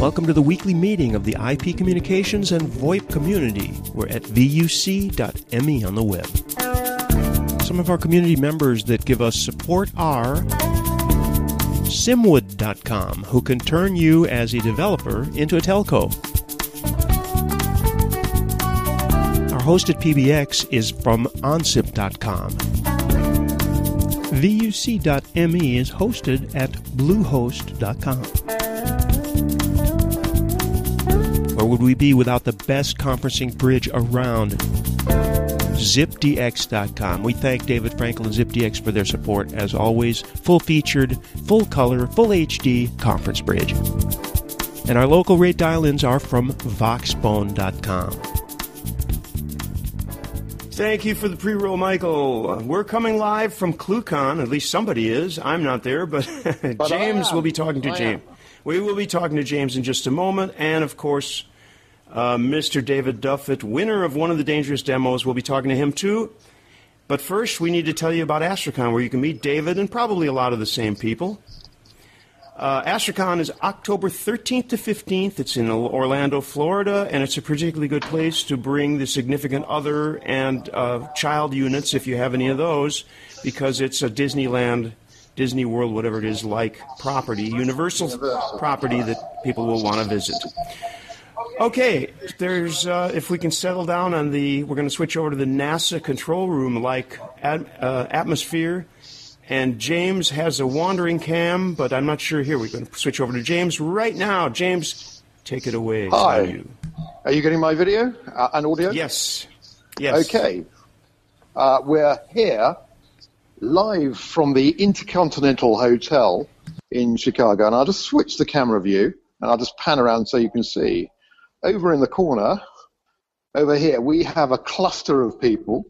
Welcome to the weekly meeting of the IP Communications and VoIP community. We're at vuc.me on the web. Some of our community members that give us support are Simwood.com, who can turn you as a developer into a telco. Our host at PBX is from OnSIP.com. VUC.me is hosted at Bluehost.com. would we be without the best conferencing bridge around? ZipDX.com. We thank David Frankel and ZipDX for their support. As always, full featured, full color, full HD conference bridge. And our local rate dial ins are from Voxbone.com. Thank you for the pre roll, Michael. We're coming live from ClueCon. At least somebody is. I'm not there, but, But James will be talking to oh, I James. am. We will be talking to James in just a moment. And of course, uh, Mr. David Duffett, winner of one of the dangerous demos, We'll be talking to him too. But first, we need to tell you about Astricon, where you can meet David and probably a lot of the same people. Uh, Astricon is October 13th to 15th. It's in Orlando, Florida, and it's a particularly good place to bring the significant other and uh, child units, if you have any of those, because it's a Disneyland, Disney World, whatever it is, like property, Universal property that people will want to visit. Okay, there's uh, if we can settle down on the, we're going to switch over to the NASA control room like at, uh, atmosphere. And James has a wandering cam, but I'm not sure here. We're going to switch over to James right now. James, take it away. Hi. You. Are you getting my video uh, and audio? Yes. Yes. Okay. Uh, we're here live from the Intercontinental Hotel in Chicago, and I'll just switch the camera view and I'll just pan around so you can see. Over in the corner, over here, we have a cluster of people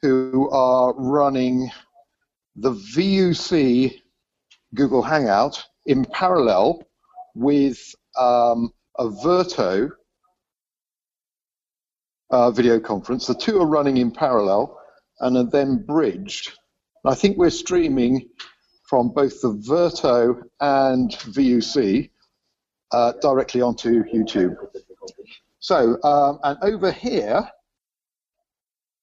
who are running the VUC Google Hangout in parallel with um, a Verto uh, video conference. The two are running in parallel and are then bridged. I think we're streaming from both the Verto and VUC uh, directly onto YouTube. So, um, and over here,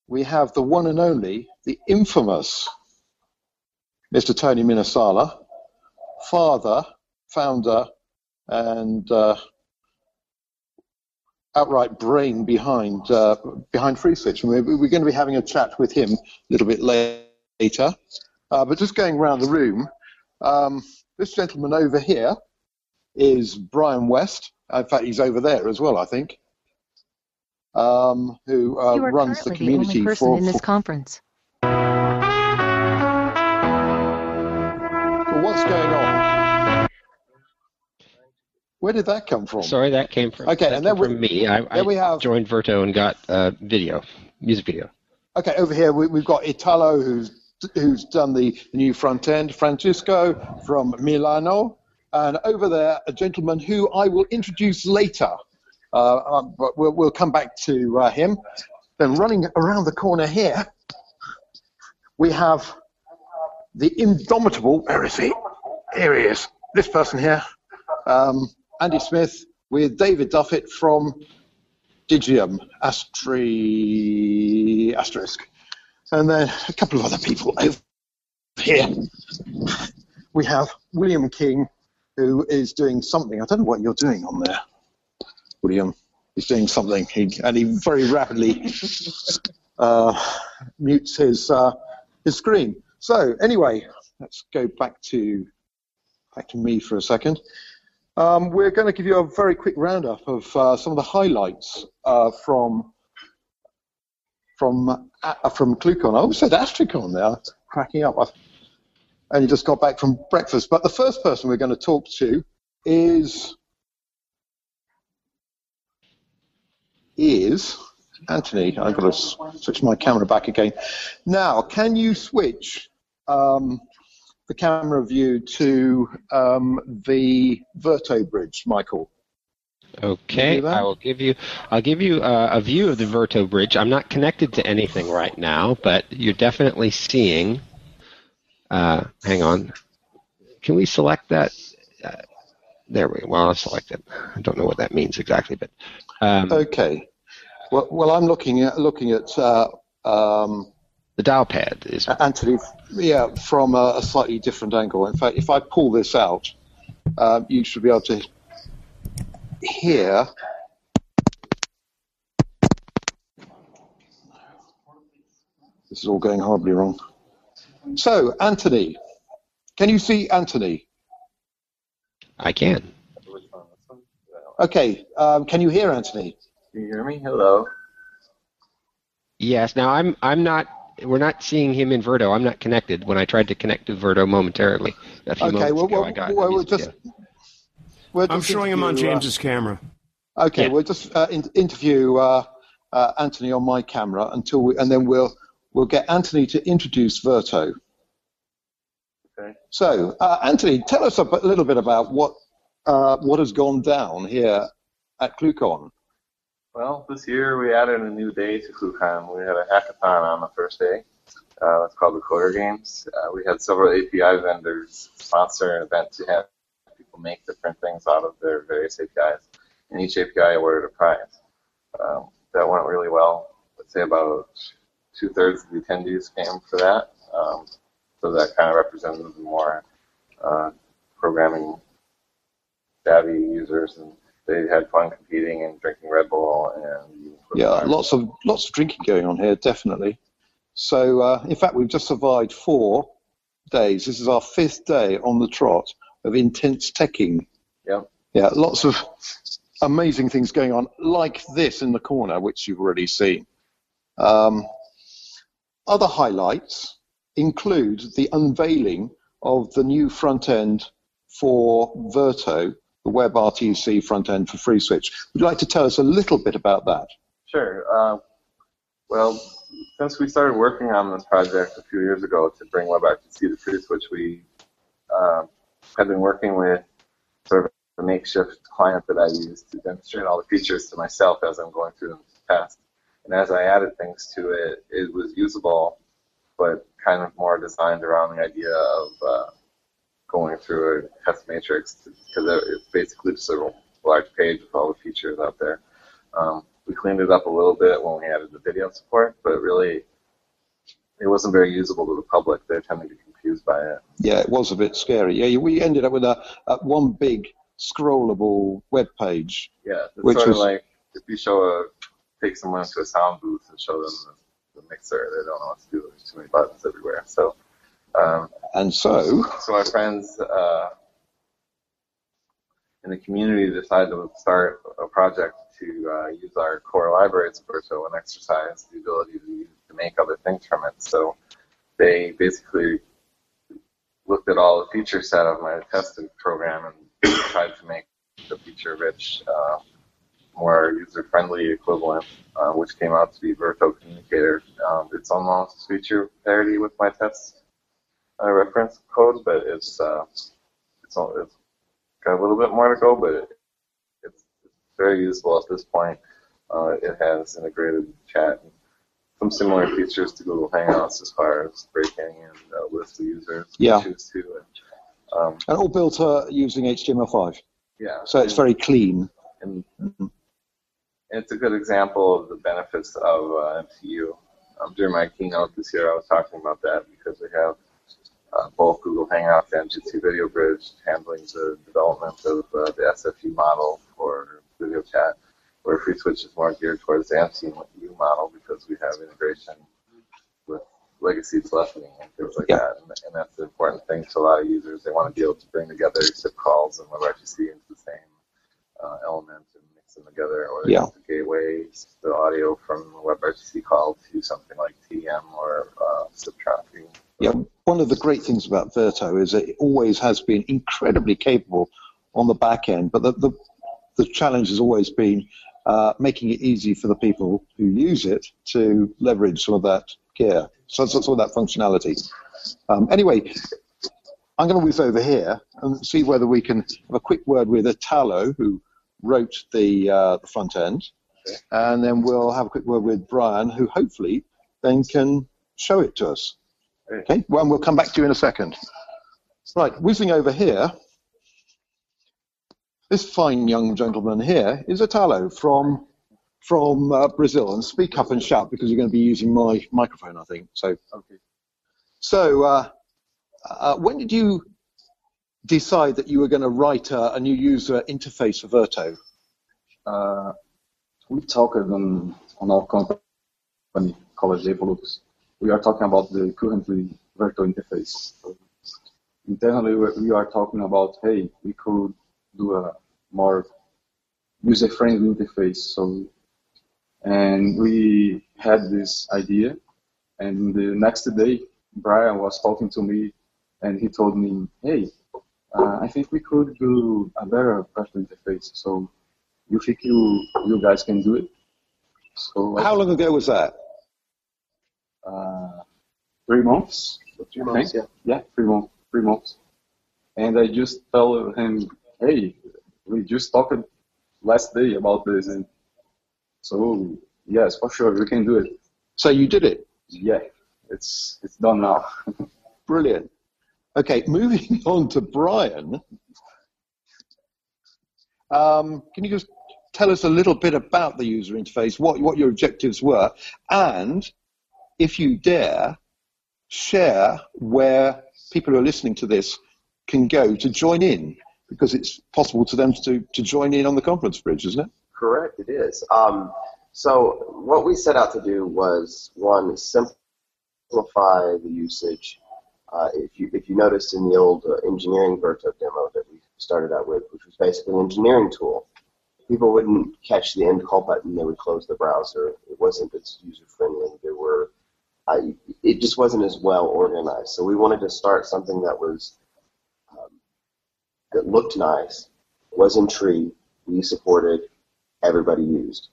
we have the one and only, the infamous Mr. Tony Minessale, father, founder, and uh, outright brain behind uh, behind FreeSwitch. And we're, we're going to be having a chat with him a little bit later. Uh, but just going around the room, um, this gentleman over here is Brian West. In fact, he's over there as well, I think. Um, who uh, you are runs the community the only person for, in this for- conference. for what's going on. Where did that come from? Sorry, that came from Okay, and then came we- from me. I, I then we have- joined Verto and got uh, video, music video. Okay, over here we, we've got Italo, who's who's done the, the new front end, Francisco from Milano, and over there a gentleman who I will introduce later. Uh, um, but we'll, we'll come back to uh, him. Then running around the corner here, we have the indomitable. Where is he? Here he is. This person here, um, Andy Smith, with David Duffett from Digium, Astri, Asterisk. And then a couple of other people over here. We have William King, who is doing something. I don't know what you're doing on there, William. He's doing something, he, and he very rapidly uh, mutes his uh, his screen. So anyway, let's go back to back to me for a second. Um, we're going to give you a very quick roundup of uh, some of the highlights uh, from from uh, from ClueCon. I almost said Astricon there, cracking up. I only just got back from breakfast. But the first person we're going to talk to is is Anthony. I've got to switch my camera back again. Now, can you switch um, the camera view to um, the Verto bridge, Michael? Okay, I will give you. I'll give you uh, a view of the Verto bridge. I'm not connected to anything right now, but you're definitely seeing. Uh, hang on. Can we select that? Uh, there we go. Well, I'll select it. I don't know what that means exactly, but. Um, okay. Well, well, I'm looking at looking at uh, um, the dial pad is Anthony. Yeah, from a, a, slightly different angle. In fact, if I pull this out, uh, you should be able to hear. This is all going horribly wrong. So, Anthony, can you see Anthony? I can. Okay, um, can you hear Anthony? Can you hear me? Hello. Yes. Now I'm I'm not. We're not seeing him in Verto. I'm not connected. When I tried to connect to Verto momentarily a few okay, moments well, ago, well, I got. well, we'll just, we'll I'm showing him on uh, James's camera. Okay, Yeah. we'll just uh, in, interview uh, uh, Anthony on my camera until we, and then we'll we'll get Anthony to introduce Verto. Okay. So, uh, Anthony, tell us a little bit about what uh, what has gone down here at ClueCon. Well, this year we added a new day to ClueCon. We had a hackathon on the first day. Uh, it's called the Coder Games. Uh, we had several API vendors sponsor an event to have people make different things out of their various APIs, and each API awarded a prize. Um, that went really well. I'd say about two thirds of the attendees came for that. Um, so that kind of represented the more uh, programming savvy users, and they had fun competing and drinking Red Bull and Yeah, lots of lots of drinking going on here, definitely. So, uh, in fact, we've just survived four days. This is our fifth day on the trot of intense teching. Yep. Yeah, lots of amazing things going on, like this in the corner, which you've already seen. Um, other highlights include the unveiling of the new front end for Verto, the WebRTC front end for FreeSwitch. Would you like to tell us a little bit about that? Sure. Uh, well, since we started working on this project a few years ago to bring WebRTC to FreeSwitch, we uh, have been working with sort of a makeshift client that I use to demonstrate all the features to myself as I'm going through the test. And as I added things to it, it was usable, but kind of more designed around the idea of uh, going through a test matrix because it's basically just a large page with all the features out there. Um, we cleaned it up a little bit when we added the video support, but really it wasn't very usable to the public. They're tend to get confused by it. Yeah, it was a bit scary. Yeah, we ended up with a, a one big scrollable web page. Yeah, it's Which sort was- of like if you show a take someone to a sound booth and show them the, the mixer, they don't know what to do. There's too many buttons everywhere. So, um, And so, so our friends uh, in the community decided to start a project to uh, use our core libraries for so and exercise the ability to, use, to make other things from it. So they basically looked at all the feature set of my tested program and tried to make the feature-rich, uh, more user-friendly equivalent, uh, which came out to be Verto Communicator. Um, it's almost feature parity with my test uh, reference code, but it's uh, it's, all, it's got a little bit more to go, but it, it's, very useful at this point. Uh, it has integrated chat and some similar features to Google Hangouts as far as breaking and uh, list of users Yeah. choose to. And, um, and all built uh, using HTML5. yeah, So it's very clean. and it's a good example of the benefits of uh, MCU. Um, during my keynote this year, I was talking about that because we have uh, both Google Hangouts and Jitsi Video Bridge handling the development of uh, the SFU model for video chat, where FreeSwitch is more geared towards the MCU model because we have integration with legacy telephony and things like Yeah. that. And, and that's the important thing to a lot of users. They want to be able to bring together SIP calls and WebRTC into the same uh, element them together, or Yeah. the gateway, the audio from a WebRTC call to something like TDM or uh, SIP trunking. Yeah, one of the great things about Verto is it always has been incredibly capable on the back end, but the, the, the challenge has always been uh, making it easy for the people who use it to leverage some of that gear, so some of that functionality. Um, anyway, I'm going to whiz over here and see whether we can have a quick word with Italo, who wrote the, uh, the front end, okay. and then we'll have a quick word with Brian, who hopefully then can show it to us. Okay, well, we'll come back to you in a second. Right, whizzing over here, this fine young gentleman here is Italo from from uh, Brazil, and speak up and shout because you're going to be using my microphone, I think. So, okay. So, uh, uh, when did you decide that you were going to write a, a new user interface for Verto? Uh, we talked on, on our company, College Evolux. We are talking about the currently Verto interface. So internally, we are talking about, hey, we could do a more user-friendly interface. So, and we had this idea, and the next day, Brian was talking to me, and he told me, "Hey, uh, I think we could do a better personal interface. So, you think you you guys can do it?" So, how long ago was that? Uh, three months. Three months, yeah. Yeah, three months. Three months. And I just told him, "Hey, we just talked last day about this, and so yes, for sure, we can do it. So you did it? Yeah, it's it's done now. Brilliant. Okay, moving on to Brian. Um, can you just tell us a little bit about the user interface, what, what your objectives were, and if you dare, share where people who are listening to this can go to join in because it's possible to them to, to join in on the conference bridge, isn't it? Correct, it is. Um, so what we set out to do was one simplify the usage. Uh, if you if you noticed in the old uh, engineering Verto demo that we started out with, which was basically an engineering tool, people wouldn't catch the end call button; they would close the browser. It wasn't as user friendly. There were uh, it just wasn't as well organized. So we wanted to start something that was that looked nice, was in tree, we supported, everybody used.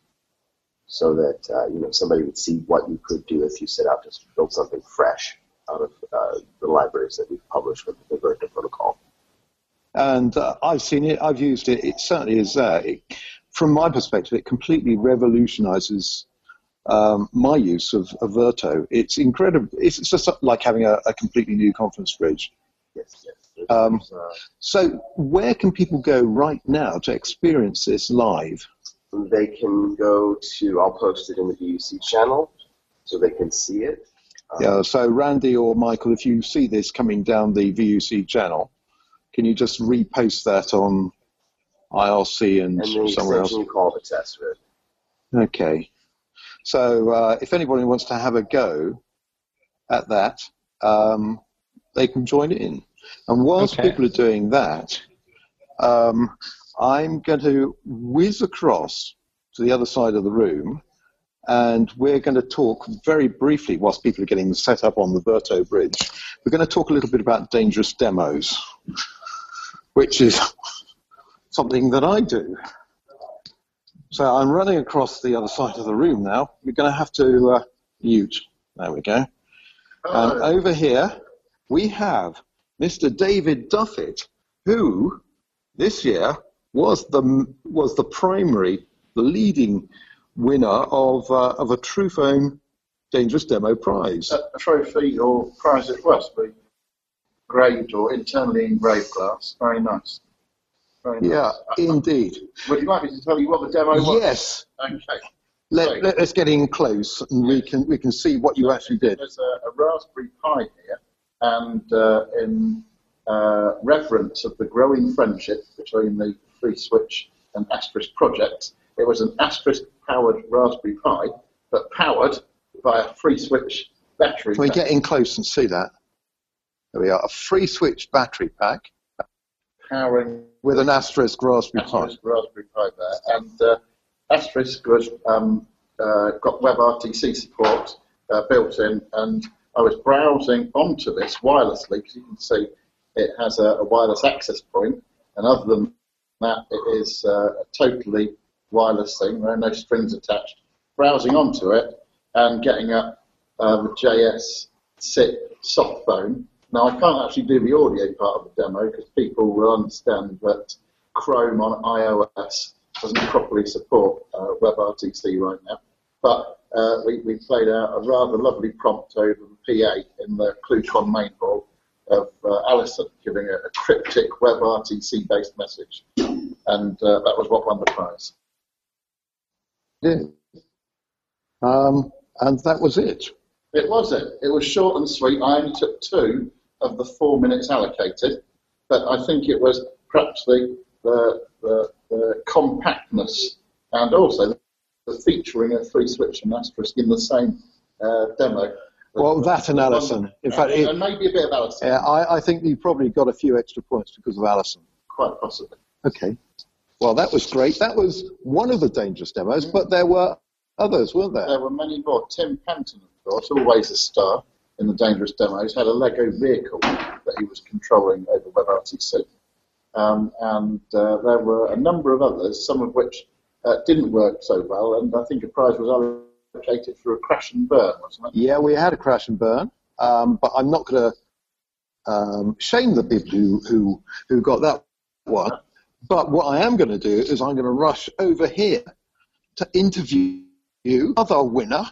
So that uh, you know somebody would see what you could do if you set out to build something fresh out of uh, the libraries that we've published with the Verto protocol. And uh, I've seen it, I've used it. It certainly is there. It, from my perspective, it completely revolutionizes um, my use of, of Verto. It's incredible. It's, it's just like having a, a completely new conference bridge. Yes, yes. Um, so, where can people go right now to experience this live? They can go to, I'll post it in the VUC channel so they can see it. Um, yeah, so Randy or Michael, if you see this coming down the VUC channel, can you just repost that on IRC and, and somewhere else? And call the test it. Okay. So uh, if anybody wants to have a go at that, um, they can join in. And whilst okay. people are doing that, um, I'm going to whiz across to the other side of the room, and we're going to talk very briefly, whilst people are getting set up on the Verto bridge, we're going to talk a little bit about dangerous demos, which is something that I do. So I'm running across the other side of the room now. We're going to have to uh, mute. There we go. And over here, we have Mr. David Duffett, who this year was the was the primary, the leading winner of uh, of a Truphone Dangerous Demo Prize. A, a trophy or prize it was, but engraved or internally engraved glass. Very nice. Very nice. Yeah, indeed. Would you like me to tell you what the demo was? Yes. Okay. Let, let, us get in close and we can we can see what you actually did. There's a, a Raspberry Pi here and uh, in uh, reverence of the growing friendship between the Free Switch and Asterisk projects, it was an Asterisk powered Raspberry Pi, but powered by a Free Switch battery. Can we get in close and see that? There we are, a Free Switch battery pack. Powering with an Asterisk Raspberry Asterisk Pi. Raspberry Pi there, and uh, Asterisk was um, uh, got WebRTC support uh, built in, and I was browsing onto this wirelessly because you can see it has a, a, wireless access point. point, and other than that, it is uh, a totally wireless thing, there are no strings attached, browsing onto it and getting up uh, the JS SIP soft phone. Now, I can't actually do the audio part of the demo because people will understand that Chrome on iOS doesn't properly support uh, WebRTC right now. But uh, we, we played out a rather lovely prompt over the PA in the ClueCon main hall of uh, Alison giving a, a cryptic WebRTC based message. And uh, that was what won the prize. Yeah. Um, and that was it. It was it. It was short and sweet. I only took two of the four minutes allocated, but I think it was perhaps the, the, the, the compactness and also the featuring of Free Switch and Asterisk in the same uh, demo. Well, that and Alison. In fact, it, and maybe a bit of Alison. Yeah, I, I think you probably got a few extra points because of Alison. Quite possibly. Okay. Well, that was great. That was one of the dangerous demos, but there were others, weren't there? There were many more. Tim Panton, of course, always a star in the dangerous demos, had a Lego vehicle that he was controlling over WebRTC. Um, and uh, there were a number of others, some of which uh, didn't work so well, and I think a prize was allocated for a crash and burn, wasn't it? Yeah, we had a crash and burn, um, but I'm not going to um, shame the people who, who, who got that one. But what I am going to do is I'm going to rush over here to interview you, other winner.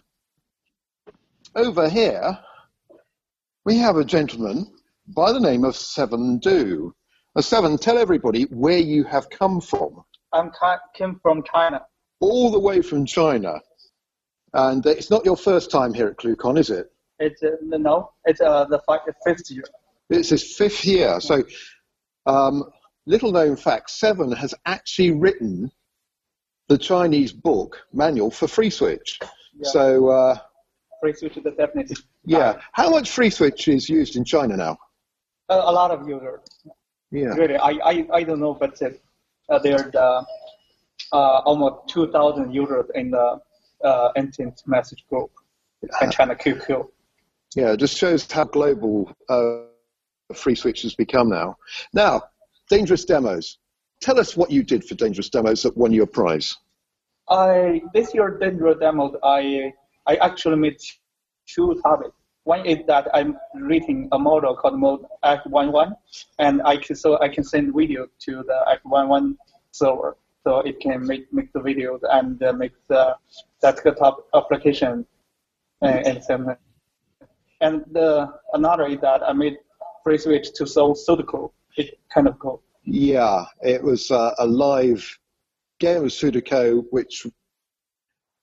Over here, we have a gentleman by the name of Seven Du. Uh, Seven, tell everybody where you have come from. I'm came from China. All the way from China. And it's not your first time here at ClueCon, is it? It's uh, no, it's uh, the fifth year. It's his fifth year. So, um, little known fact: Seven has actually written the Chinese book manual for FreeSwitch. Yeah. So, uh, FreeSwitch is definitely. Yeah. How much FreeSwitch is used in China now? A, a lot of users. Yeah. Really, I, I, I don't know, but uh, there's uh, uh, almost 2,000 users in the uh, instant message group in China QQ. Yeah, it just shows how global uh, FreeSwitch has become now. Now, dangerous demos. Tell us what you did for dangerous demos that won you a prize. I this year dangerous demos I I actually made two topics. One is that I'm reading a model called Mode X11, and I can so I can send video to the X11 server, so it can make make the videos and uh, make the desktop application and, and send. And the another is that I made free switch to solve Sudoku. It kind of cool. Yeah, it was uh, a live game of Sudoku, which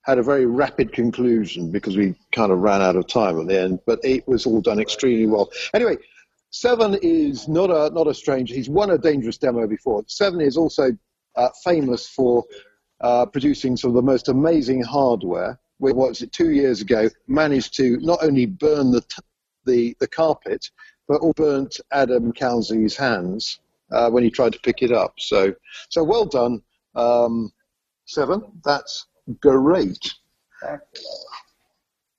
had a very rapid conclusion because we kind of ran out of time at the end, but it was all done extremely well. Anyway, Seven is not a not a stranger. He's won a dangerous demo before. Seven is also uh, famous for uh, producing some of the most amazing hardware. What was it two years ago? Managed to not only burn the t- the the carpet, but all burnt Adam Kelsey's hands uh, when he tried to pick it up. So so well done, um, Seven. That's great.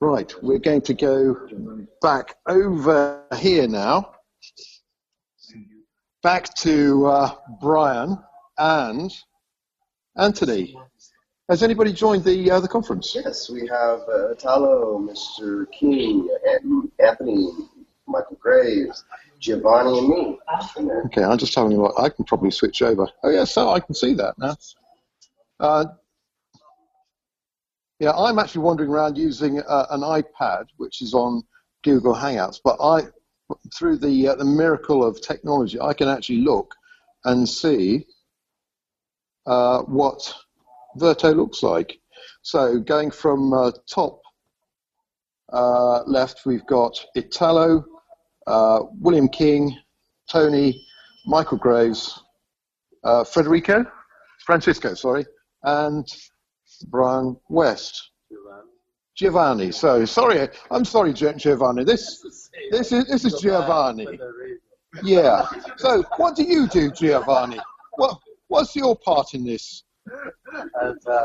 Right, we're going to go back over here now, back to uh, Brian and Anthony. Has anybody joined the uh, the conference? Yes, we have uh, Mr. King, and Anthony, Michael Graves, Giovanni, and me. Okay, I'm just telling you what I can probably switch over. Oh yeah, so I can see that now. Uh, yeah, I'm actually wandering around using uh, an iPad, which is on Google Hangouts. But I, through the uh, the miracle of technology, I can actually look and see uh, what Verto looks like. So going from uh, top uh, left, we've got Italo, uh, William King, Tony, Michael Graves, Federico, Francisco, sorry, and Brian West. Giovanni. So sorry, I'm sorry, Giovanni. This this is this is Giovanni. Yeah. So what do you do, Giovanni? What what's your part in this? And uh,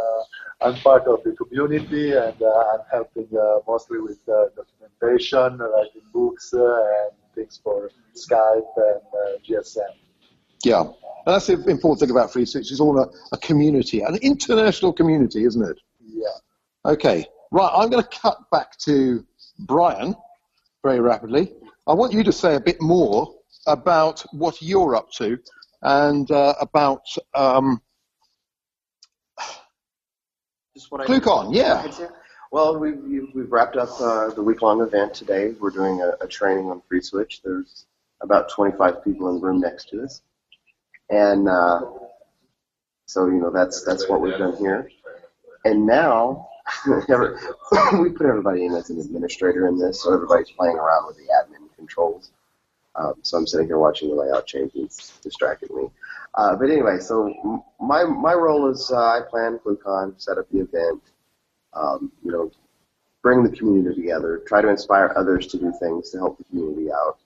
I'm part of the community, and uh, I'm helping uh, mostly with uh, documentation, writing books, uh, and things for Skype and uh, GSM. Yeah. And that's the important thing about Free Switch. It's all a, a community, an international community, isn't it? Yeah. Okay. Right. I'm going to cut back to Brian very rapidly. I want you to say a bit more about what you're up to and uh, about um, Just what I ClueCon, yeah. Well, we've, we've wrapped up uh, the week long event today. We're doing a, a training on FreeSwitch. There's about 25 people in the room next to us. And uh, so, you know, that's that's what we've done here. And now, we put everybody in as an administrator in this, so everybody's playing around with the admin controls. Um, so I'm sitting here watching the layout change. It's distracting me. Uh, but anyway, so my my role is uh, I plan ClueCon, set up the event, um, you know, bring the community together, try to inspire others to do things to help the community out.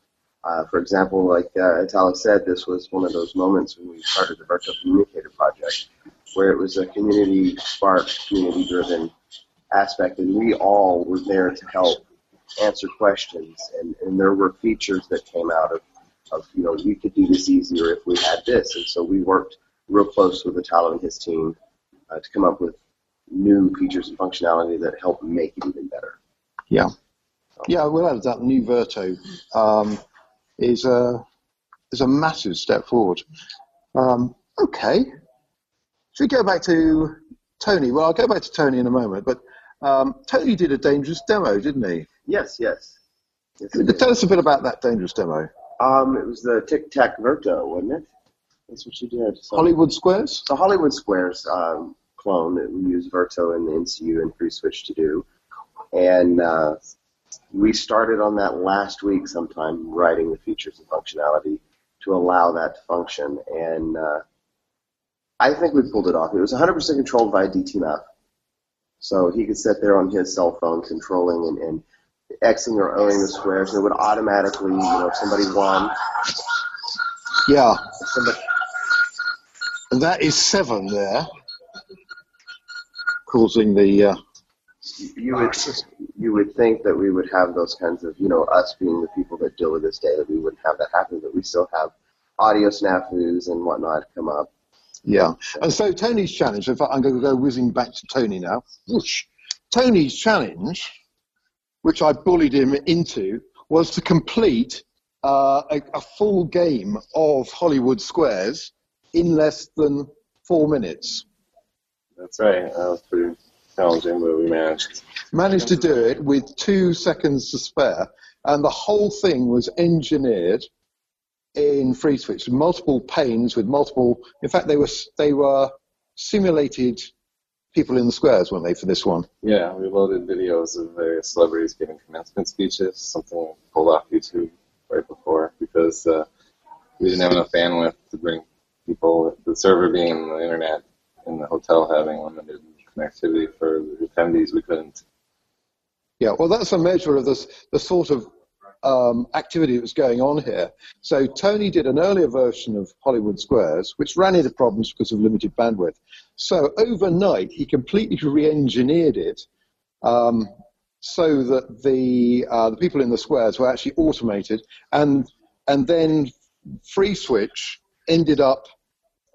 Uh, for example, like uh, Alex said, this was one of those moments when we started the Verto Communicator Project, where it was a community sparked, community driven aspect, and we all were there to help answer questions. And, and there were features that came out of, of, you know, we could do this easier if we had this. And so we worked real close with Italo and his team uh, to come up with new features and functionality that help make it even better. Yeah. Yeah, well, that new Verto um, is a is a massive step forward. Um, okay, should we go back to Tony? Well, I'll go back to Tony in a moment, but um, Tony did a dangerous demo, didn't he? Yes, yes. yes Tell us a bit about that dangerous demo. Um, it was the Tic Tac Verto, wasn't it? That's what you did. So, Hollywood Squares. The Hollywood Squares um, clone that we use Verto in the MCU and Free Switch to do, and uh, we started on that last week sometime writing the features and functionality to allow that to function. And uh, I think we pulled it off. It was 100% controlled by DTMF. So he could sit there on his cell phone controlling and, and Xing or Oing the squares, and it would automatically, you know, if somebody won. Yeah. Somebody, and that is seven there, causing the. Uh, you would you would think that we would have those kinds of, you know, us being the people that deal with this data, we wouldn't have that happen, but we still have audio snafus and whatnot come up. Yeah. And so Tony's challenge, in fact, I'm going to go whizzing back to Tony now. Whoosh. Tony's challenge, which I bullied him into, was to complete uh, a, a full game of Hollywood Squares in less than four minutes. That's right. That was pretty challenging, but we managed. Managed to do it with two seconds to spare, and the whole thing was engineered in FreeSwitch, multiple panes with multiple. In fact, they were they were simulated people in the squares, weren't they, for this one? Yeah, we loaded videos of various celebrities giving commencement speeches, something pulled off YouTube right before because uh, we didn't have enough bandwidth to bring people. The server being the internet in the hotel having limited connectivity for the attendees, we couldn't. Yeah, well, that's a measure of this, the sort of um, activity that was going on here. So Tony did an earlier version of Hollywood Squares, which ran into problems because of limited bandwidth. So overnight, he completely re-engineered it um, so that the uh, the people in the squares were actually automated, and and then FreeSwitch ended up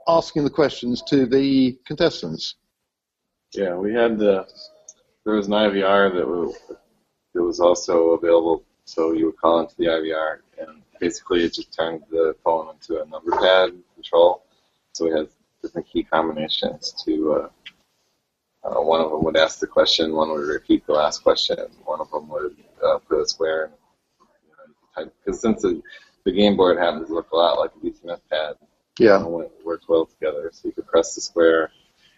asking the questions to the contestants. Yeah, we had the there was an IVR that was, that was also available, so you would call into the IVR, and basically it just turned the phone into a number pad control. So we had different key combinations to. Uh, uh, one of them would ask the question, one would repeat the last question, one of them would uh, put a square. Because you know, since the, the game board happens to look a lot like a DTMF pad, yeah, it worked well together. So you could press the square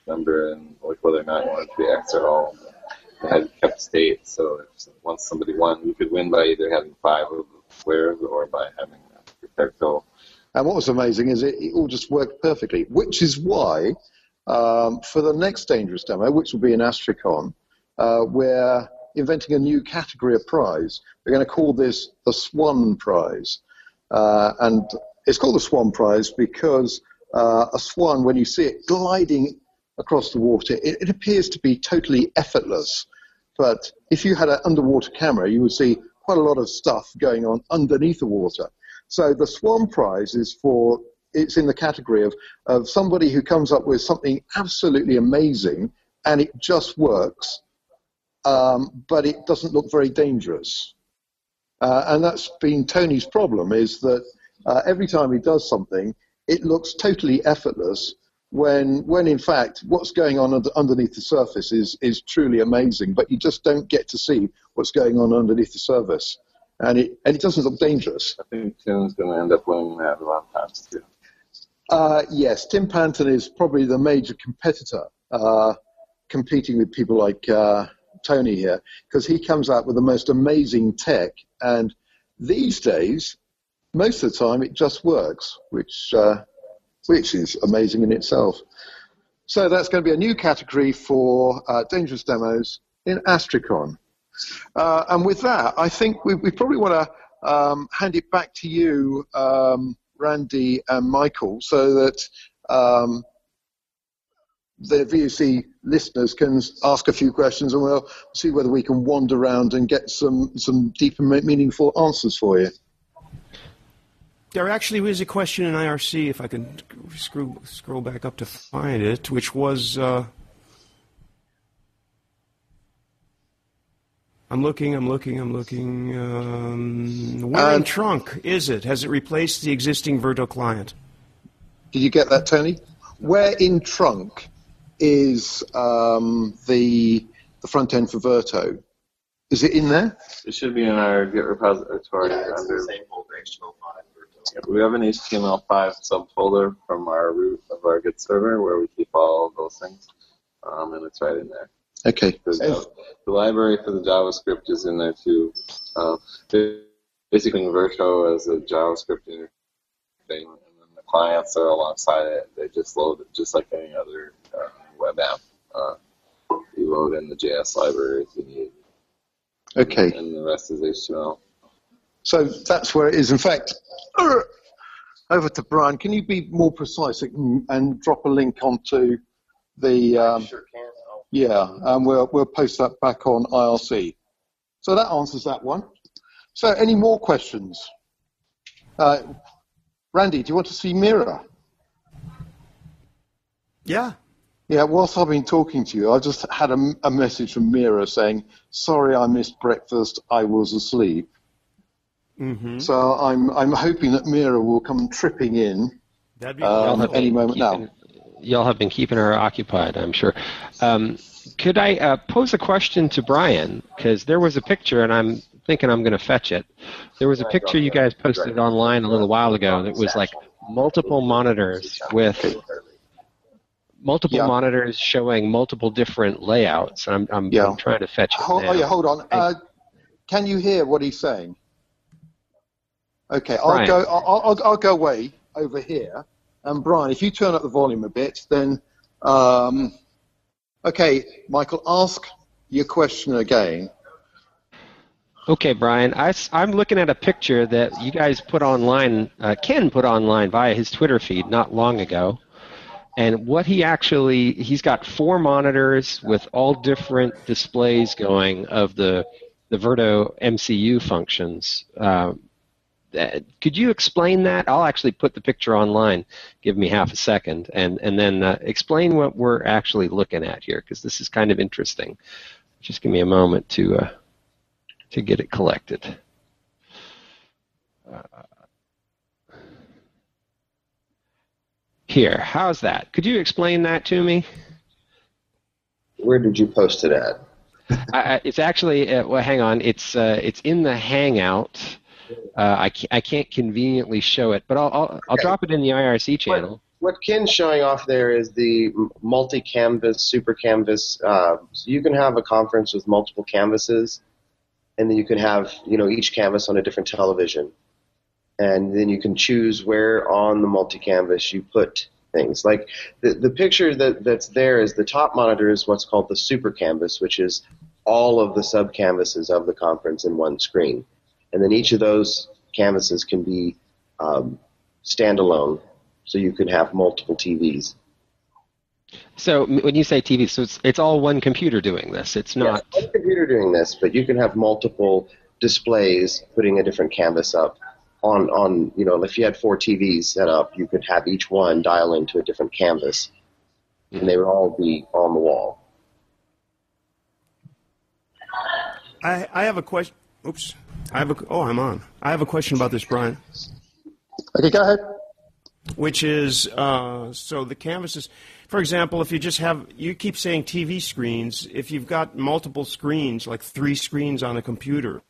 number and like whether or not you wanted to be X or O. It had kept state, so if, once somebody won, you could win by either having five of the squares or by having a goal. And what was amazing is it, it all just worked perfectly, which is why um, for the next dangerous demo, which will be in Astricon, uh, we're inventing a new category of prize. We're going to call this the Swan Prize. Uh, and it's called the Swan Prize because uh, a swan, when you see it gliding across the water, it, it, appears to be totally effortless. But if you had an underwater camera, you would see quite a lot of stuff going on underneath the water. So the Swan Prize is for it's in the category of, of somebody who comes up with something absolutely amazing and it just works, um, but it doesn't look very dangerous. Uh, and that's been Tony's problem is that uh, every time he does something, it looks totally effortless when, when in fact, what's going on under, underneath the surface is, is truly amazing, but you just don't get to see what's going on underneath the surface. And it, and it doesn't look dangerous. I think Tim's going to end up winning that times too. Uh, yes, Tim Panton is probably the major competitor, uh, competing with people like uh, Tony here, because he comes out with the most amazing tech. And these days, most of the time, it just works, which uh, which is amazing in itself. So that's going to be a new category for uh, dangerous demos in Astricon. Uh, and with that, I think we, we probably want to um, hand it back to you, um, Randy and Michael, so that um, the VUC listeners can ask a few questions, and we'll see whether we can wander around and get some some deep and meaningful answers for you. There actually was a question in IRC, if I can scroll, scroll back up to find it, which was. Uh, I'm looking, I'm looking, I'm looking. Um, where in trunk is it? Has it replaced the existing Verto client? Did you get that, Tony? Where in trunk is um, the the front end for Verto? Is it in there? It should be in our Git repository Yeah, it's under the same folder, HTML5. We have an HTML5 subfolder from our root of our Git server where we keep all of those things, um, and it's right in there. Okay. The, the library for the JavaScript is in there too. Uh, basically, Verto as a JavaScript thing, and then the clients are alongside it. They just load it just like any other uh, web app. Uh, you load in the JS library if you need. Okay. And the rest is HTML. So that's where it is. In fact, over to Brian. Can you be more precise and, and drop a link onto the? Um, sure can. Oh. Yeah, and we'll we'll post that back on IRC. So that answers that one. So any more questions? Uh, Randy, do you want to see Mira? Yeah. Yeah, whilst I've been talking to you, I just had a, a message from Mira saying, sorry I missed breakfast, I was asleep. Mm-hmm. So I'm I'm hoping that Mira will come tripping in That'd be um, have any been moment now. Y'all have been keeping her occupied, I'm sure. Um, could I uh, pose a question to Brian? Because there was a picture, and I'm thinking I'm going to fetch it. There was a picture you guys posted online a little while ago that was like multiple monitors with multiple Yeah. monitors showing multiple different layouts. I'm, I'm, Yeah. I'm trying to fetch it Hold, now. oh yeah, hold on. Uh, can you hear what he's saying? Okay, I'll Brian. go. I'll, I'll, I'll go away over here. And Brian, if you turn up the volume a bit, then um, okay, Michael, ask your question again. Okay, Brian. I, am looking at a picture that you guys put online, uh, Ken put online via his Twitter feed not long ago. And what he actually, he's got four monitors with all different displays going of the, the Verto MCU functions. Uh, could you explain that? I'll actually put the picture online. Give me half a second, and and then uh, explain what we're actually looking at here, because this is kind of interesting. Just give me a moment to uh, to get it collected. Uh, here, how's that? Could you explain that to me? Where did you post it at? I, I- it's actually uh, well, hang on. It's uh, it's in the Hangout. Uh, I, ca- I can't conveniently show it, but I'll I'll, I'll drop it in the IRC channel. What Ken's showing off there is the multi-canvas, super canvas. Uh, so you can have a conference with multiple canvases, and then you can have you know each canvas on a different television, and then you can choose where on the multi-canvas you put things. Like the the picture that that's there is the top monitor is what's called the super canvas, which is all of the sub canvases of the conference in one screen, and then each of those canvases can be um, standalone so you can have multiple TVs. So when you say TV, so it's it's all one computer doing this. It's not. Yeah, one computer doing this, but you can have multiple displays putting a different canvas up on on you know if you had four TVs set up, you could have each one dial into a different canvas, and they would all be on the wall. I I have a question. Oops. I have a oh I'm on. I have a question about this, Brian. Okay, go ahead. Which is uh, so the canvases. For example, if you just have you keep saying TV screens. If you've got multiple screens, like three screens on a computer,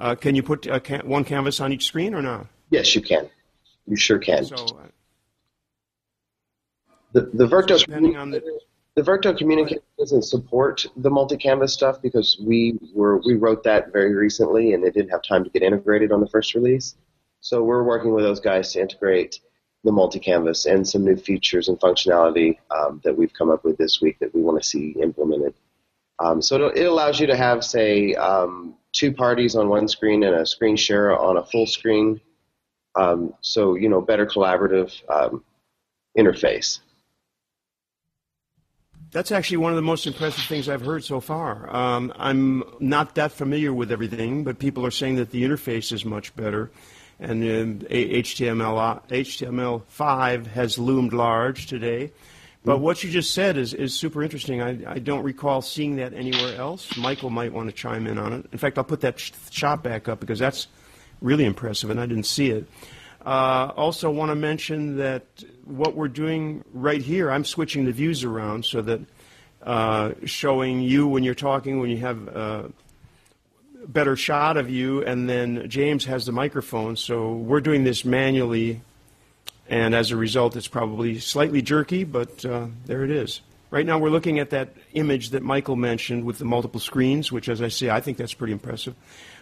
uh, can you put can- one canvas on each screen or not? Yes, you can. You sure can. So, uh, the the Verto depending on the the Verto communicator doesn't support the multi-canvas stuff because we were we wrote that very recently and it didn't have time to get integrated on the first release. So we're working with those guys to integrate the multi-canvas and some new features and functionality um, that we've come up with this week that we want to see implemented. Um, so it, allows you to have, say, um, two parties on one screen and a screen share on a full screen. Um, so you know, better collaborative um, interface. That's actually one of the most impressive things I've heard so far. Um, I'm not that familiar with everything, but people are saying that the interface is much better and uh, HTML HTML5 has loomed large today. But what you just said is, is super interesting. I, I don't recall seeing that anywhere else. Michael might want to chime in on it. In fact, I'll put that sh- shot back up because that's really impressive, and I didn't see it. Uh, also, want to mention that what we're doing right here, I'm switching the views around so that uh, showing you when you're talking, when you have a better shot of you, and then James has the microphone. So we're doing this manually, and as a result, it's probably slightly jerky, but uh, there it is. Right now, we're looking at that image that Michael mentioned with the multiple screens, which, as I say, I think that's pretty impressive.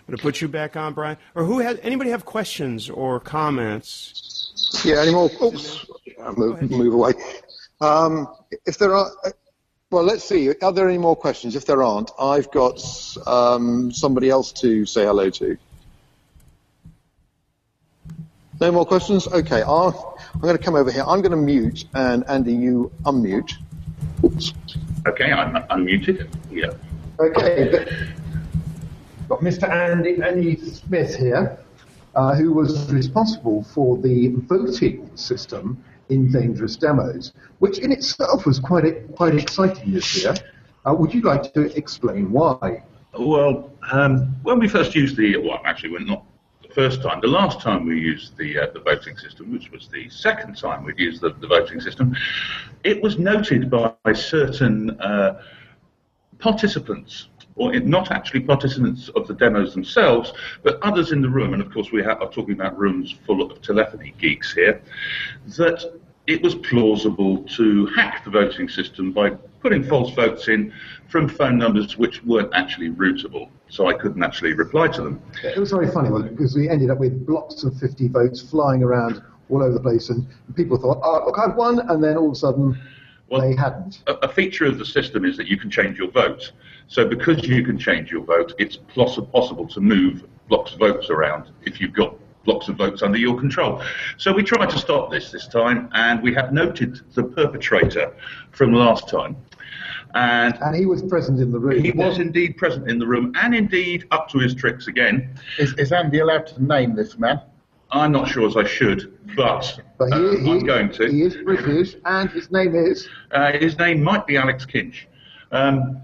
I'm going to put you back on, Brian. Or who has anybody have questions or comments? Yeah, any more? Oops, move, move away. Um, if there are, well, let's see. Are there any more questions? If there aren't, I've got um, somebody else to say hello to. No more questions? Okay, i am going to come over here. I'm going to mute, and Andy, you unmute. Oops. Okay, I'm unmuted. Yeah. Okay. Got Mr. Andy, Andy Smith here, uh, who was responsible for the voting system in dangerous demos, which in itself was quite quite exciting this year. Uh, would you like to explain why? Well, um, when we first used the, well, actually, we're not the first time. The last time we used the uh, the voting system, which was the second time we'd used the, the voting system, it was noted by certain uh, participants or not actually participants of the demos themselves, but others in the room, and of course we are talking about rooms full of telephony geeks here, that it was plausible to hack the voting system by putting false votes in from phone numbers which weren't actually routable. So I couldn't actually reply to them. It was very funny? Because we ended up with blocks of 50 votes flying around all over the place, and people thought, oh, look, I've won, and then all of a sudden well, they hadn't. A, a feature of the system is that you can change your vote. So because you can change your vote, it's possible to move blocks of votes around if you've got blocks of votes under your control. So we tried to stop this this time, and we have noted the perpetrator from last time. And, and he was present in the room. He was indeed present in the room, and indeed up to his tricks again. Is, is Andy allowed to name this man? I'm not sure as I should, but, but he, uh, he, I'm going to. He is British, and his name is. Uh, his name might be Alex Kinch. Um,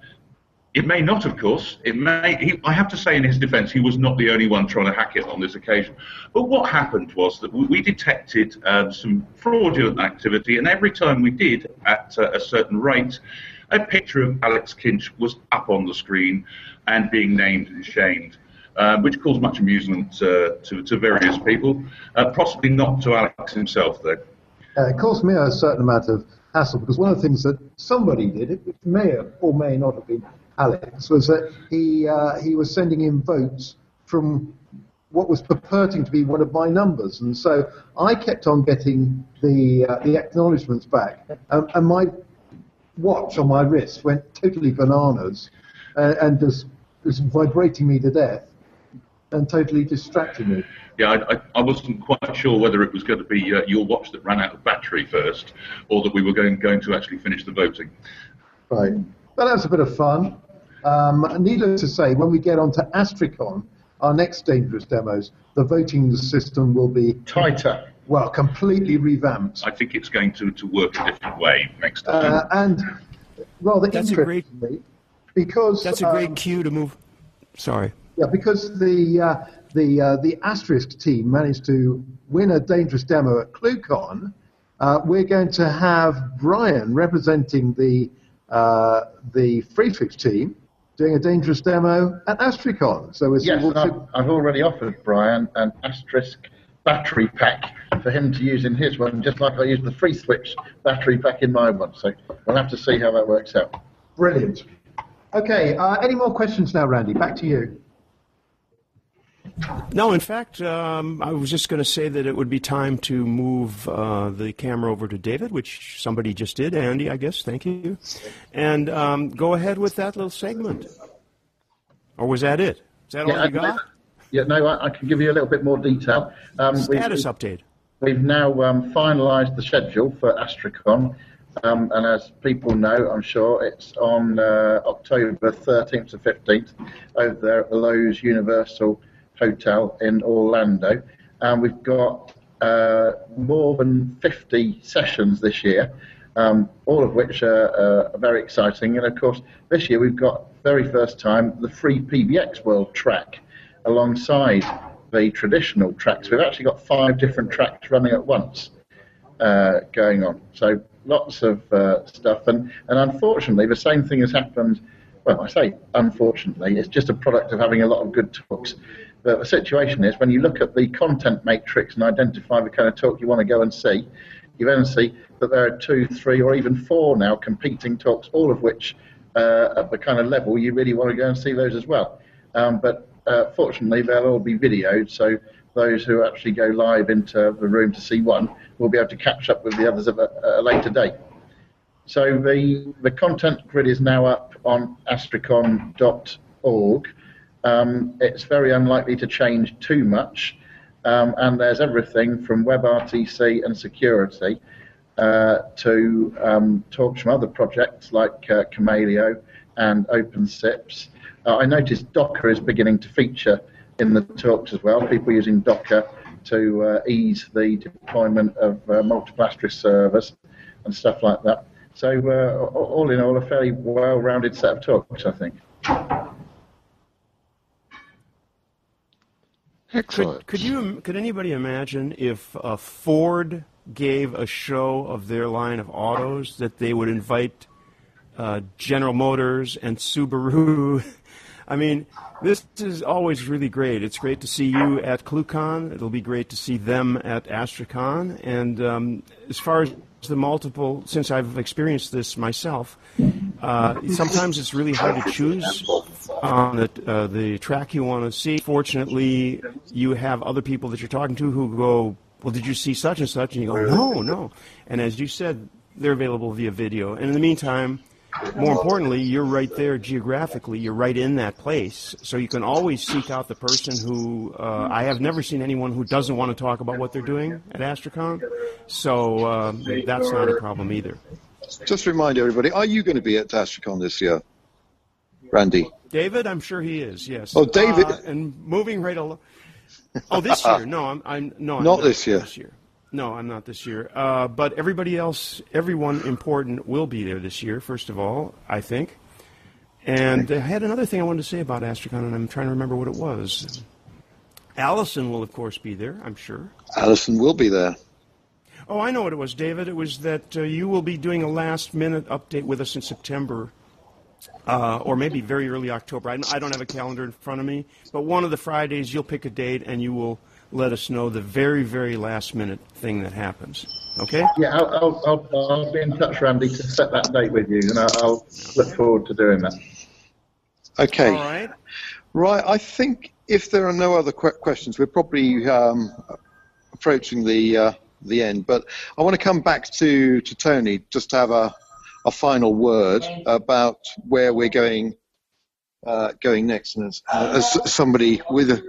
it may not, of course. It may. He, I have to say, in his defence, he was not the only one trying to hack it on this occasion. But what happened was that we, detected um, some fraudulent activity, and every time we did, at uh, a certain rate, a picture of Alex Kinch was up on the screen and being named and shamed. Uh, which caused much amusement uh, to, to various people, uh, possibly not to Alex himself, though. Uh, it caused me a certain amount of hassle because one of the things that somebody did, it may or may not have been Alex, was that he uh, he was sending in votes from what was purporting to be one of my numbers, and so I kept on getting the uh, the acknowledgements back, um, and my watch on my wrist went totally bananas, uh, and just was vibrating me to death, and totally distracting me. Yeah, I, I, I, wasn't quite sure whether it was going to be uh, your watch that ran out of battery first, or that we were going going to actually finish the voting. Right. Well, that was a bit of fun. Um, needless to say, when we get onto Astricon, our next dangerous demos, the voting system will be tighter. Well, completely revamped. I think it's going to, to work a different way next time. Uh, and rather That's a great- interestingly, because That's a great um, cue to move. Sorry. Yeah, because the uh, the uh, the Asterisk team managed to win a dangerous demo at ClueCon, uh, we're going to have Brian representing the uh, the FreeSwitch team doing a dangerous demo at Astricon. So we're Yes, I've, I've already offered Brian an asterisk battery pack for him to use in his one, just like I used the free switch battery pack in my one. So we'll have to see how that works out. brilliant. Okay, uh, any more questions now, Randy? Back to you. No, in fact, um, I was just going to say that it would be time to move uh, the camera over to David, which somebody just did. Andy, I guess. Thank you. And um, go ahead with that little segment. Or was that it? Is that all I- you got? Yeah, no, I, I can give you a little bit more detail. Um, Status update. We've now um, finalised the schedule for Astricon, um, and as people know, I'm sure it's on uh, October 13th to 15th over there at the Loews Universal Hotel in Orlando. And we've got uh, more than 50 sessions this year, um, all of which are, uh, very exciting. And of course, this year we've got very first time the free PBX World track alongside the traditional tracks. We've actually got five different tracks running at once uh, going on. So lots of uh, stuff. And, and unfortunately, the same thing has happened. Well, I say unfortunately, it's just a product of having a lot of good talks. But the situation is when you look at the content matrix and identify the kind of talk you want to go and see, you then see that there are two, three, or even four now competing talks, all of which uh, at the kind of level you really want to go and see those as well. Um, but uh, fortunately, they'll all be videoed, so those who actually go live into the room to see one will be able to catch up with the others at a, a later date. So the the content grid is now up on astricon.org. Um, it's very unlikely to change too much, um, and there's everything from WebRTC and security uh, to um, talks from other projects like uh, Kamailio and OpenSIPs. Uh, I noticed Docker is beginning to feature in the talks as well. People using Docker to uh, ease the deployment of uh, multiple Asterisk servers and stuff like that. So uh, all in all, a fairly well-rounded set of talks, I think. Could, could you? Could anybody imagine if uh, Ford gave a show of their line of autos that they would invite uh, General Motors and Subaru? I mean, this is always really great. It's great to see you at ClueCon. It'll be great to see them at Astricon. And um, as far as the multiple, since I've experienced this myself, uh, sometimes it's really hard to choose on the, uh, the track you want to see. Fortunately, you have other people that you're talking to who go, well, did you see such and such? And you go, no, no. And as you said, they're available via video. And in the meantime, more importantly, you're right there geographically. You're right in that place, so you can always seek out the person who. Uh, I have never seen anyone who doesn't want to talk about what they're doing at Astricon, so uh, that's not a problem either. Just remind everybody, are you going to be at Astricon this year, Randy? David, I'm sure he is. Yes. Oh, David. Uh, and moving right along. Oh, this year? No, I'm. I'm no. I'm Not this year. This year. No, I'm not this year. Uh, but everybody else, everyone important will be there this year. First of all, I think. And I had another thing I wanted to say about Astricon, and I'm trying to remember what it was. Allison will, of course, be there. I'm sure. Allison will be there. Oh, I know what it was, David. It was that uh, you will be doing a last-minute update with us in September, uh, or maybe very early October. I, I don't have a calendar in front of me, but one of the Fridays you'll pick a date and you will let us know the very, very last-minute thing that happens. Okay? Yeah, I'll, I'll, I'll, I'll be in touch, Randy, to set that date with you, and I'll, I'll look forward to doing that. Okay. All right. Right. I think if there are no other que- questions, we're probably um, approaching the uh, the end. But I want to come back to, to Tony just to have a, a final word about where we're going uh, going next. And as, as somebody with a,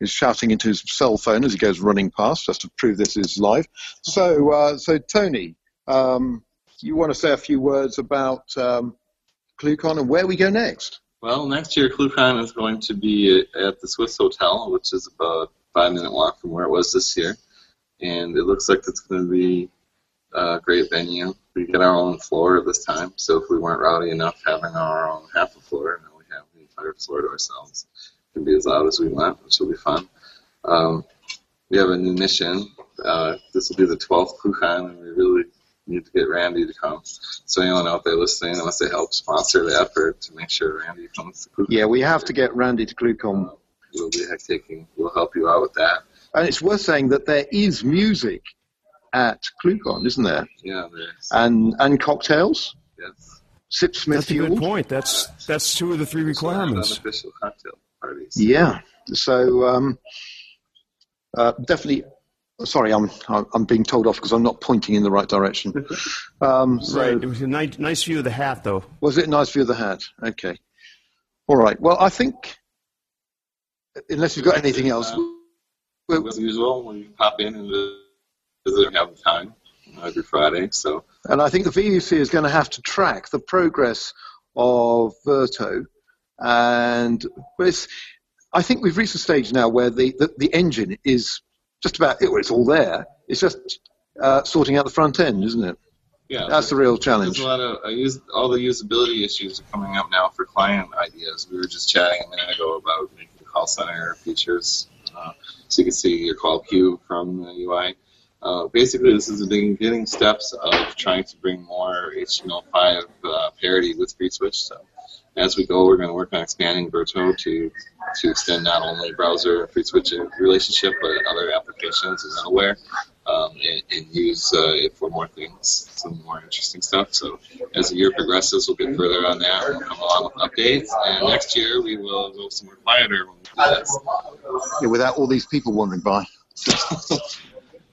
is shouting into his cell phone as he goes running past, just to prove this is live. So, uh, so Tony, um, you want to say a few words about um, ClueCon and where we go next? Well, next year ClueCon is going to be at the Swiss Hotel, which is about five minute walk from where it was this year, and it looks like it's going to be a great venue. We get our own floor this time, so if we weren't rowdy enough having our own half a floor, now we have the entire floor to ourselves. We can be as loud as we want, which will be fun. Um, we have a new mission. Uh, this will be the 12th ClueCon, and we really need to get Randy to come. So anyone out there listening wants to help sponsor the effort to make sure Randy comes to. Yeah, we have to get Randy to ClueCon. Uh, we'll be taking. We'll help you out with that. And it's worth saying that there is music at ClueCon, isn't there? Yeah, there is. And and cocktails. Yes. Sip Smith That's a good point. That's that's two of the three requirements. Unofficial cocktail parties. Yeah. So um, uh, definitely Sorry, I'm I'm being told off because I'm not pointing in the right direction. Um, so, right. It was a nice, nice view of the hat, though. Was it a nice view of the hat? Okay. All right. Well, I think, unless you've got anything else. Uh, as usual, when you pop in and visit, have the time every Friday. So. And I think the VUC is going to have to track the progress of Verto, and I think we've reached a stage now where the, the, the engine is just about it. It's all there. It's just uh, sorting out the front end, isn't it? Yeah, that's the real challenge. There's a lot of I use all the usability issues are coming up now for client ideas. We were just chatting a minute ago about making the call center features, uh, so you can see your call queue from the UI. Uh, basically, this is the beginning steps of trying to bring more HTML5 uh, parity with FreeSwitch. So as we go, we're going to work on expanding Verto to to extend not only browser FreeSwitch relationship, but other applications as Middleware, um, and, and, use uh, it for more things, some more interesting stuff. So as the year progresses, we'll get further on that. We'll come along with updates, and next year we will go somewhere quieter when we do this. Yeah, without all these people wandering by.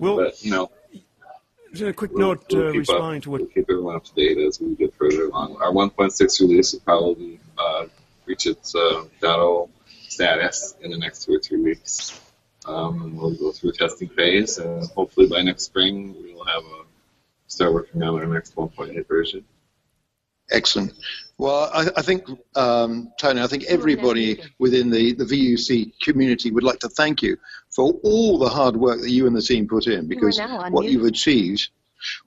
well, but, you know. Just a quick we'll, note we'll uh, responding up, to what. We'll keep everyone up to date as we get further along. Our 1.6 release will probably uh, reach its uh, .0 status in the next two or three weeks. Um, we'll go through a testing phase, and hopefully by next spring we will have a start working on our next 1.8 version. Excellent. Well, I, I think, um, Tony, I think everybody within the, the VUC community would like to thank you for all the hard work that you and the team put in because what you've achieved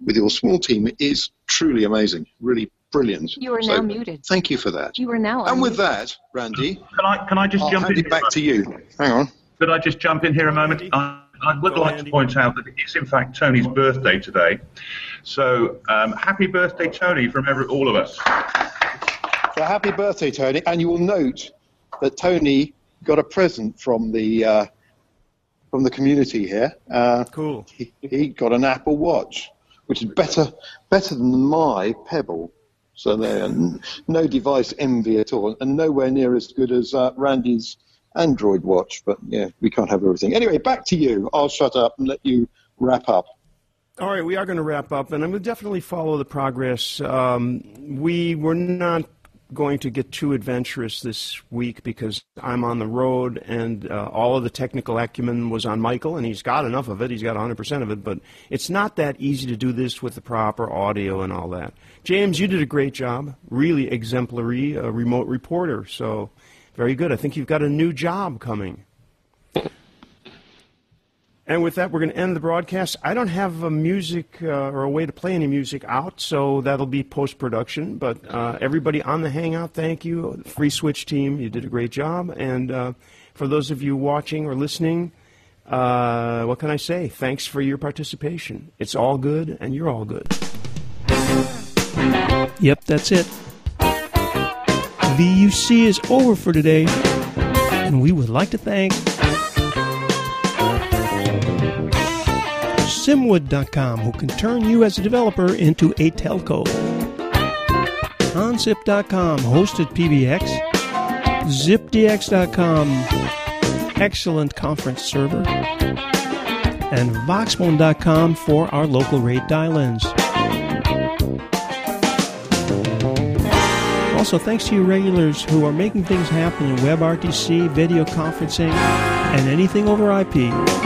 with your small team is truly amazing, really brilliant. You are so now muted. Thank you for that. You are now. And with that, Randy, can I can I just I'll jump hand in? it back to you. Hang on. Could I just jump in here a moment? I, I would like to point out that it's in fact Tony's birthday today. So um, happy birthday, Tony, from every, all of us. So happy birthday, Tony. And you will note that Tony got a present from the uh, from the community here. Uh, cool. He, he, got an Apple Watch, which is better better than my Pebble. So there, no device envy at all, and nowhere near as good as uh, Randy's Android watch. But yeah, we can't have everything. Anyway, back to you. I'll shut up and let you wrap up. All right, we are going to wrap up, and I'm going to definitely follow the progress. Um, we were not going to get too adventurous this week because I'm on the road and uh, all of the technical acumen was on Michael, and he's got enough of it. He's got 100% of it, but it's not that easy to do this with the proper audio and all that. James, you did a great job. Really exemplary, a remote reporter. So very good. I think you've got a new job coming. And with that, we're going to end the broadcast. I don't have a music uh, or a way to play any music out, so that'll be post production. But uh, everybody on the Hangout, thank you. Free Switch team, you did a great job. And uh, for those of you watching or listening, uh, what can I say? Thanks for your participation. It's all good, and you're all good. Yep, that's it. VUC is over for today, and we would like to thank Simwood.com, who can turn you as a developer into a telco. OnZip.com, hosted PBX. ZipDX.com, excellent conference server. And Voxbone.com for our local rate dial-ins. Also, thanks to you regulars who are making things happen in WebRTC, video conferencing, and anything over IP.